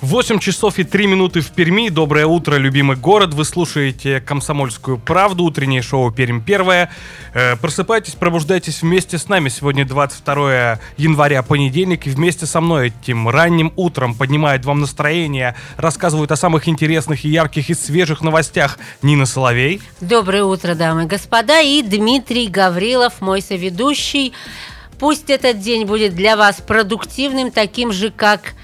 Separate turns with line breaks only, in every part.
8 часов и 3 минуты в Перми. Доброе утро, любимый город. Вы слушаете «Комсомольскую правду», утреннее шоу «Пермь первое». Э, просыпайтесь, пробуждайтесь вместе с нами. Сегодня 22 января, понедельник. И вместе со мной этим ранним утром поднимает вам настроение, рассказывают о самых интересных и ярких и свежих новостях Нина Соловей.
Доброе утро, дамы и господа. И Дмитрий Гаврилов, мой соведущий. Пусть этот день будет для вас продуктивным, таким же, как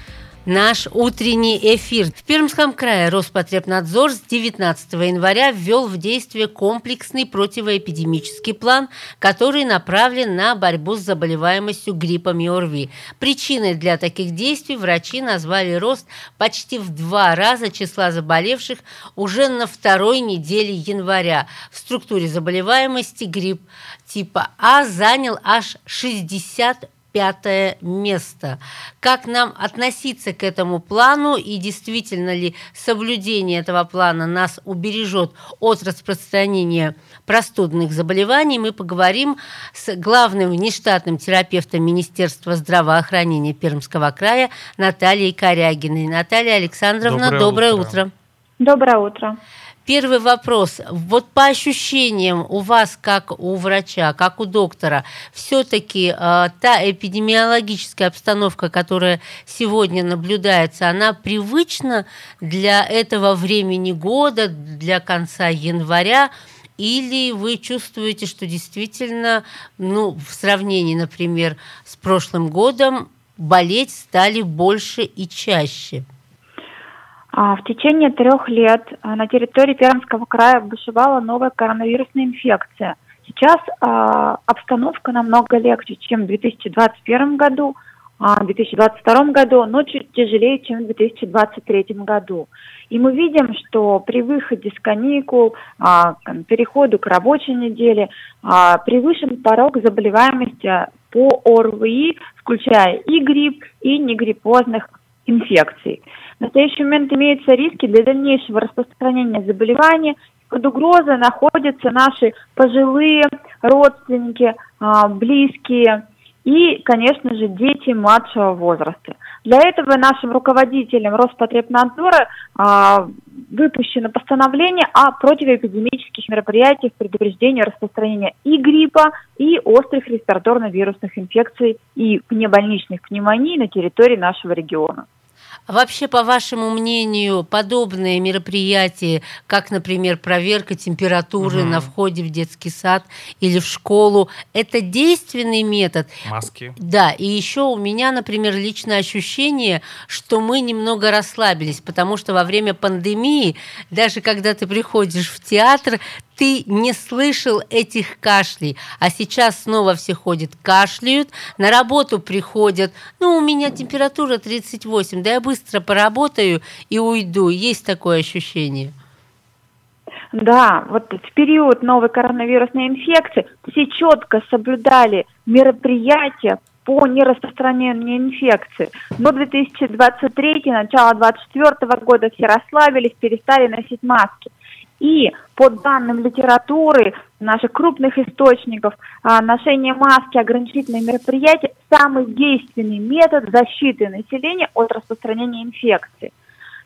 наш утренний эфир. В Пермском крае Роспотребнадзор с 19 января ввел в действие комплексный противоэпидемический план, который направлен на борьбу с заболеваемостью гриппом и ОРВИ. Причиной для таких действий врачи назвали рост почти в два раза числа заболевших уже на второй неделе января. В структуре заболеваемости грипп типа А занял аж 60 пятое место. Как нам относиться к этому плану и действительно ли соблюдение этого плана нас убережет от распространения простудных заболеваний, мы поговорим с главным внештатным терапевтом Министерства здравоохранения Пермского края Натальей Корягиной. Наталья Александровна, доброе, доброе утро. утро.
Доброе утро.
Первый вопрос. Вот по ощущениям у вас, как у врача, как у доктора, все-таки э, та эпидемиологическая обстановка, которая сегодня наблюдается, она привычна для этого времени года, для конца января? Или вы чувствуете, что действительно, ну, в сравнении, например, с прошлым годом, болеть стали больше и чаще?
А, в течение трех лет а, на территории Пермского края бушевала новая коронавирусная инфекция. Сейчас э, обстановка намного легче, чем в 2021 году, а в 2022 году, но чуть тяжелее, чем в 2023 году. И мы видим, что при выходе с каникул, а, переходу к рабочей неделе, а, превышен порог заболеваемости по ОРВИ, включая и грипп, и негриппозных инфекций. В настоящий момент имеются риски для дальнейшего распространения заболевания. Под угрозой находятся наши пожилые родственники, а, близкие и, конечно же, дети младшего возраста. Для этого нашим руководителям Роспотребнадзора а, выпущено постановление о противоэпидемических мероприятиях предупреждения распространения и гриппа, и острых респираторно-вирусных инфекций и внебольничных пневмоний на территории нашего региона.
Вообще, по вашему мнению, подобные мероприятия, как, например, проверка температуры угу. на входе в детский сад или в школу, это действенный метод?
Маски.
Да, и еще у меня, например, личное ощущение, что мы немного расслабились, потому что во время пандемии, даже когда ты приходишь в театр, ты не слышал этих кашлей, а сейчас снова все ходят, кашляют, на работу приходят, ну, у меня температура 38, да я быстро поработаю и уйду, есть такое ощущение?
Да, вот в период новой коронавирусной инфекции все четко соблюдали мероприятия по нераспространению инфекции. Но 2023, начало 2024 года все расслабились, перестали носить маски. И по данным литературы, наших крупных источников, а, ношение маски, ограничительные мероприятия – самый действенный метод защиты населения от распространения инфекции.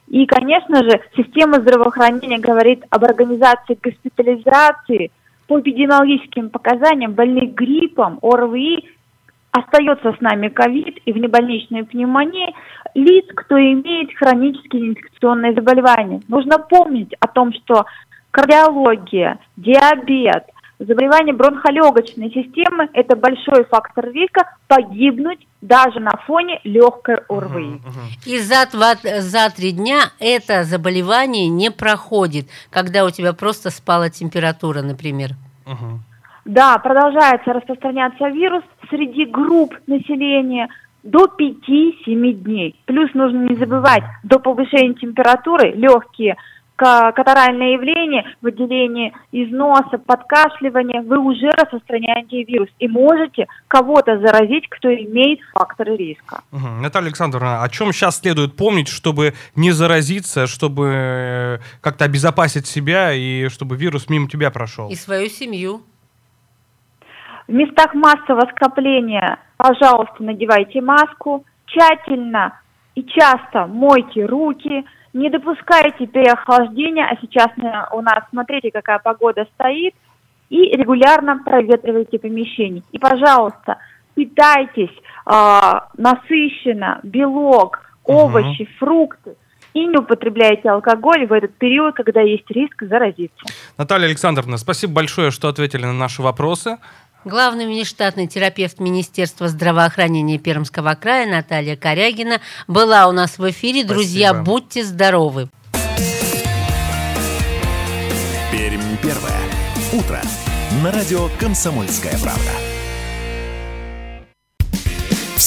И, конечно же, система здравоохранения говорит об организации госпитализации по эпидемиологическим показаниям больных гриппом, ОРВИ, остается с нами ковид и внебольничная пневмония лиц, кто имеет хронические инфекционные заболевания. Нужно помнить о том, что кардиология, диабет, Заболевание бронхолегочной системы – это большой фактор риска погибнуть даже на фоне легкой ОРВИ.
И за, два, за три дня это заболевание не проходит, когда у тебя просто спала температура, например.
Мгм.
Да, продолжается распространяться вирус среди групп населения до 5-7 дней. Плюс нужно не забывать, до повышения температуры легкие ка- катаральное явление, выделение из носа, подкашливание, вы уже распространяете вирус и можете кого-то заразить, кто имеет факторы риска.
Мгм. Наталья Александровна, о чем сейчас следует помнить, чтобы не заразиться, чтобы э, как-то обезопасить себя и чтобы вирус мимо тебя прошел?
И свою семью.
В местах массового скопления, пожалуйста, надевайте маску, тщательно и часто мойте руки, не допускайте переохлаждения, а сейчас э, у нас, смотрите, какая погода стоит, и регулярно проветривайте помещение. И, пожалуйста, питайтесь а, насыщенно, белок, овощи, фрукты, и не употребляйте алкоголь в этот период, когда есть риск заразиться.
Наталья Александровна, спасибо большое, что ответили на наши вопросы.
Главный внештатный терапевт Министерства здравоохранения Пермского края Наталья Корягина была у нас в эфире. Друзья,
Спасибо.
будьте здоровы.
Пермь первое. Утро. На радио «Комсомольская правда».